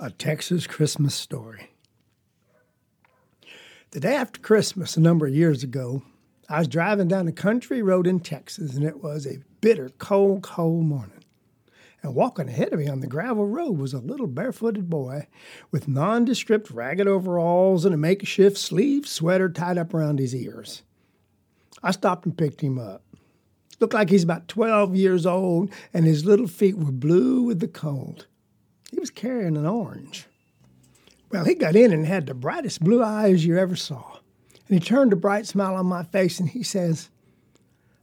A Texas Christmas Story. The day after Christmas, a number of years ago, I was driving down a country road in Texas, and it was a bitter, cold, cold morning. And walking ahead of me on the gravel road was a little barefooted boy with nondescript ragged overalls and a makeshift sleeve sweater tied up around his ears. I stopped and picked him up. Looked like he's about 12 years old, and his little feet were blue with the cold. He was carrying an orange. Well, he got in and had the brightest blue eyes you ever saw. And he turned a bright smile on my face and he says,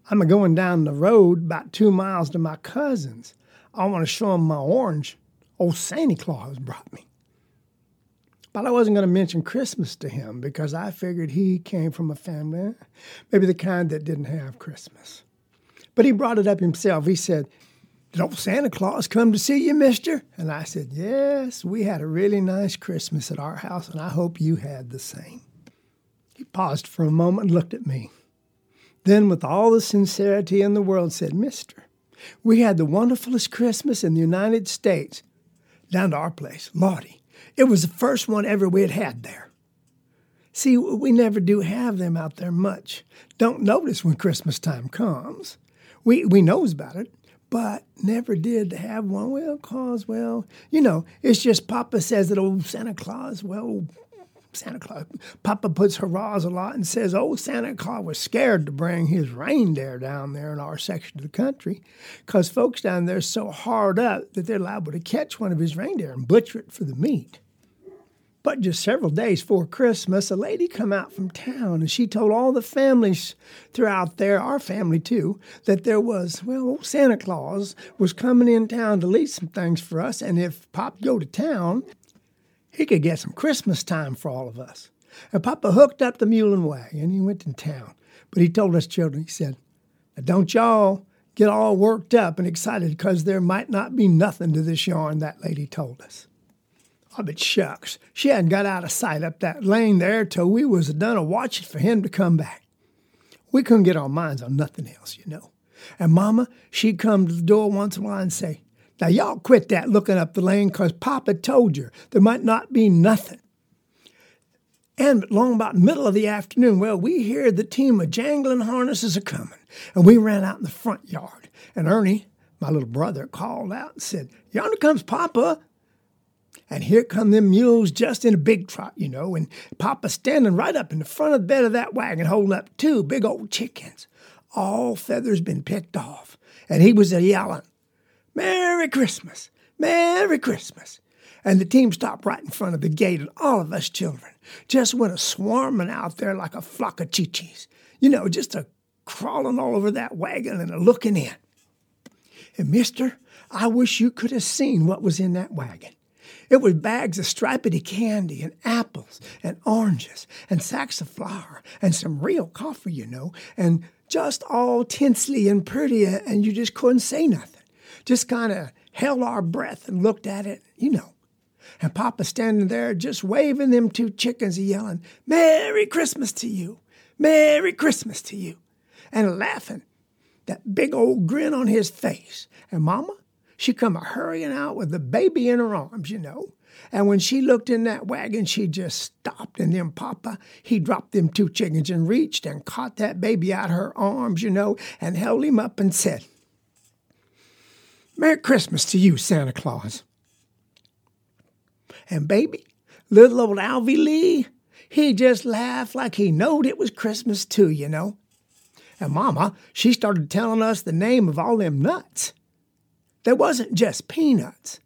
I'm a going down the road about two miles to my cousin's. I want to show him my orange old Santa Claus brought me. But I wasn't going to mention Christmas to him because I figured he came from a family, maybe the kind that didn't have Christmas. But he brought it up himself. He said, did old Santa Claus come to see you, mister? And I said, Yes, we had a really nice Christmas at our house, and I hope you had the same. He paused for a moment and looked at me. Then, with all the sincerity in the world, said, Mister, we had the wonderfulest Christmas in the United States down to our place, Lottie. It was the first one ever we had had there. See, we never do have them out there much. Don't notice when Christmas time comes. We, we knows about it, but never did have one. Well, cause, well, you know, it's just Papa says that old oh, Santa Claus, well, Santa Claus, Papa puts hurrahs a lot and says old Santa Claus was scared to bring his reindeer down there in our section of the country because folks down there are so hard up that they're liable to catch one of his reindeer and butcher it for the meat. But just several days before Christmas, a lady come out from town and she told all the families throughout there, our family too, that there was, well, old Santa Claus was coming in town to leave some things for us, and if Pop go to town, he could get some Christmas time for all of us. And Papa hooked up the mule and wagon and he went to town. But he told us children, he said, don't y'all get all worked up and excited because there might not be nothing to this yarn that lady told us. Oh, but shucks, she hadn't got out of sight up that lane there till we was done a watching for him to come back. We couldn't get our minds on nothing else, you know. And Mama, she'd come to the door once in a while and say, Now y'all quit that looking up the lane, 'cause Papa told you there might not be nothing. And long about middle of the afternoon, well, we hear the team of jangling harnesses are coming, and we ran out in the front yard. And Ernie, my little brother, called out and said, Yonder comes Papa. And here come them mules just in a big trot, you know, and Papa standing right up in the front of the bed of that wagon holding up two big old chickens, all feathers been picked off. And he was a yelling, Merry Christmas, Merry Christmas. And the team stopped right in front of the gate, and all of us children just went a swarming out there like a flock of chichis, you know, just a crawling all over that wagon and a looking in. And, mister, I wish you could have seen what was in that wagon. It was bags of stripedy candy and apples and oranges and sacks of flour and some real coffee, you know, and just all tinsely and pretty, and you just couldn't say nothing. Just kind of held our breath and looked at it, you know. And Papa standing there just waving them two chickens and yelling, Merry Christmas to you! Merry Christmas to you! And laughing, that big old grin on his face. And Mama, she come a hurrying out with the baby in her arms, you know. And when she looked in that wagon, she just stopped. And then Papa, he dropped them two chickens and reached and caught that baby out of her arms, you know, and held him up and said, Merry Christmas to you, Santa Claus. And baby, little old Alvy Lee, he just laughed like he knowed it was Christmas too, you know. And Mama, she started telling us the name of all them nuts. There wasn't just peanuts.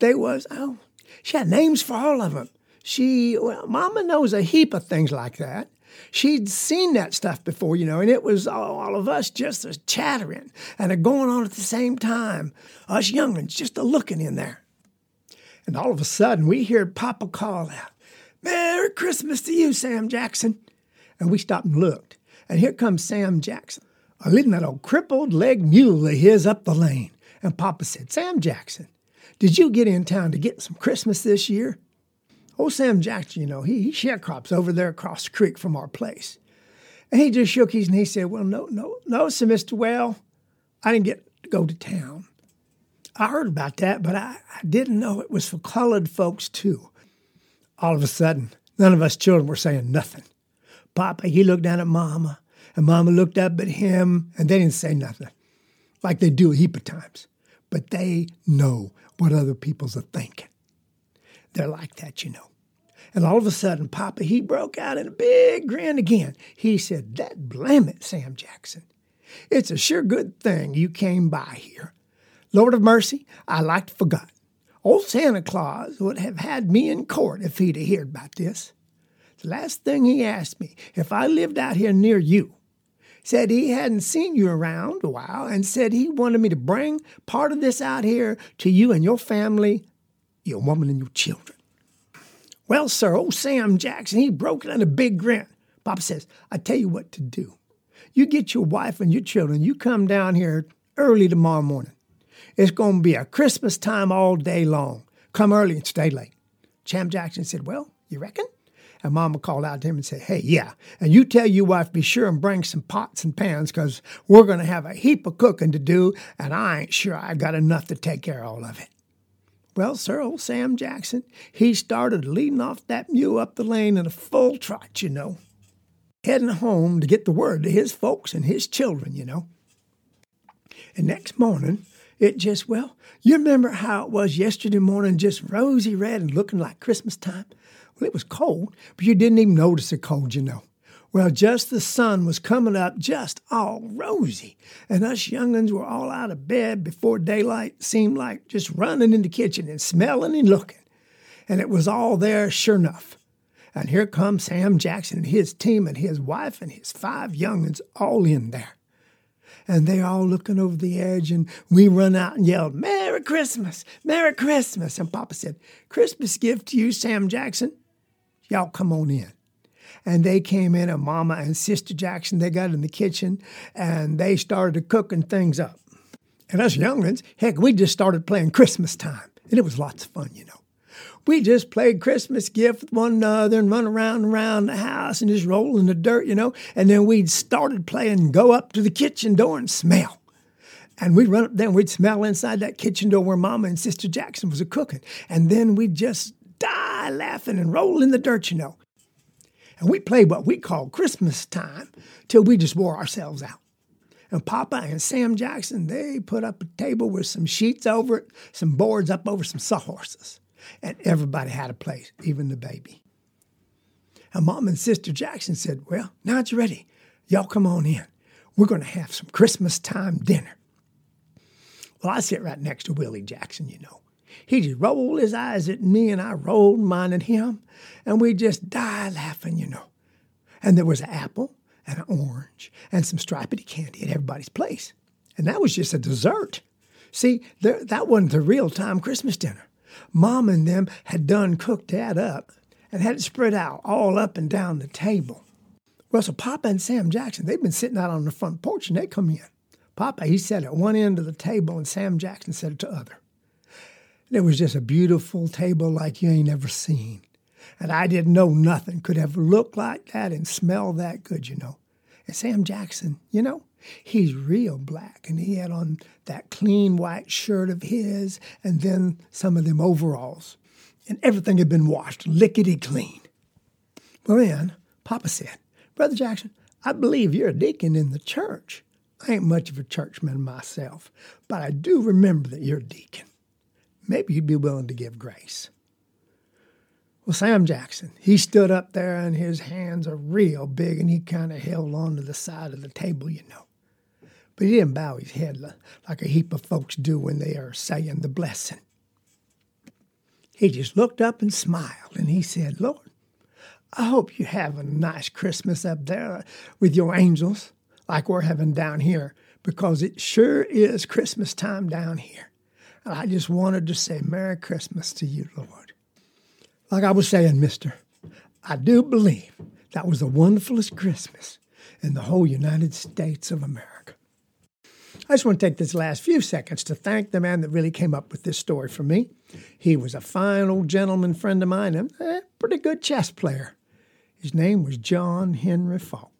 They was, oh, she had names for all of them. She, well, Mama knows a heap of things like that. She'd seen that stuff before, you know, and it was all, all of us just a chattering and a going on at the same time. Us young'uns just a looking in there. And all of a sudden, we hear Papa call out, Merry Christmas to you, Sam Jackson. And we stopped and looked. And here comes Sam Jackson, leading that old crippled leg mule of his up the lane. And Papa said, Sam Jackson, did you get in town to get some Christmas this year? Old Sam Jackson, you know, he, he sharecrops over there across the creek from our place. And he just shook his and he said, Well, no, no, no, sir, Mr. Well, I didn't get to go to town. I heard about that, but I, I didn't know it was for colored folks too. All of a sudden, none of us children were saying nothing. Papa, he looked down at Mama, and Mama looked up at him, and they didn't say nothing, like they do a heap of times. But they know what other people's are thinking. They're like that, you know. And all of a sudden, Papa, he broke out in a big grin again. He said, That blame it, Sam Jackson. It's a sure good thing you came by here. Lord of mercy, I like to forgot. Old Santa Claus would have had me in court if he'd have heard about this. The last thing he asked me, if I lived out here near you, said he hadn't seen you around a while and said he wanted me to bring part of this out here to you and your family, your woman and your children. Well, sir, old Sam Jackson, he broke out in a big grin. Papa says, I tell you what to do. You get your wife and your children, you come down here early tomorrow morning. It's going to be a Christmas time all day long. Come early and stay late. Sam Jackson said, Well, you reckon? And Mama called out to him and said, Hey, yeah. And you tell your wife, be sure and bring some pots and pans because we're going to have a heap of cooking to do, and I ain't sure I got enough to take care of all of it. Well, sir, old Sam Jackson, he started leading off that mule up the lane in a full trot, you know, heading home to get the word to his folks and his children, you know. And next morning, it just, well, you remember how it was yesterday morning, just rosy red and looking like Christmas time? Well, it was cold, but you didn't even notice the cold, you know. Well, just the sun was coming up just all rosy, and us young'uns were all out of bed before daylight seemed like just running in the kitchen and smelling and looking. And it was all there sure enough. And here comes Sam Jackson and his team and his wife and his five young'uns all in there. And they all looking over the edge, and we run out and yelled, Merry Christmas! Merry Christmas! And Papa said, Christmas gift to you, Sam Jackson. Y'all come on in and they came in, and Mama and Sister Jackson, they got in the kitchen and they started cooking things up. And us youngins, heck, we just started playing Christmas time, and it was lots of fun, you know. We just played Christmas gift with one another and run around and around the house and just roll in the dirt, you know. And then we'd started playing go up to the kitchen door and smell. And we'd run up there and we'd smell inside that kitchen door where Mama and Sister Jackson was a cooking. And then we'd just die laughing and roll in the dirt, you know. And we played what we called Christmas time till we just wore ourselves out. And Papa and Sam Jackson, they put up a table with some sheets over it, some boards up over some sawhorses. And everybody had a place, even the baby. And Mom and Sister Jackson said, Well, now it's ready. Y'all come on in. We're going to have some Christmas time dinner. Well, I sit right next to Willie Jackson, you know. He just rolled his eyes at me, and I rolled mine at him, and we just died laughing, you know. And there was an apple and an orange and some stripedy candy at everybody's place. And that was just a dessert. See, there, that wasn't the real time Christmas dinner. Mom and them had done cooked that up and had it spread out all up and down the table. Well, so Papa and Sam Jackson, they'd been sitting out on the front porch and they come in. Papa, he sat at one end of the table and Sam Jackson sat at the other. It was just a beautiful table like you ain't ever seen. And I didn't know nothing could ever look like that and smell that good, you know. And Sam Jackson, you know, he's real black and he had on that clean white shirt of his and then some of them overalls. And everything had been washed lickety clean. Well, then, Papa said, Brother Jackson, I believe you're a deacon in the church. I ain't much of a churchman myself, but I do remember that you're a deacon maybe you'd be willing to give grace. Well, Sam Jackson, he stood up there and his hands are real big and he kind of held on to the side of the table, you know. But he didn't bow his head like a heap of folks do when they are saying the blessing. He just looked up and smiled and he said, Lord, I hope you have a nice Christmas up there with your angels like we're having down here because it sure is Christmas time down here. And I just wanted to say Merry Christmas to you, Lord. Like I was saying, mister, I do believe that was the wonderfulest Christmas in the whole United States of America. I just want to take this last few seconds to thank the man that really came up with this story for me. He was a fine old gentleman friend of mine and a pretty good chess player. His name was John Henry Faulk.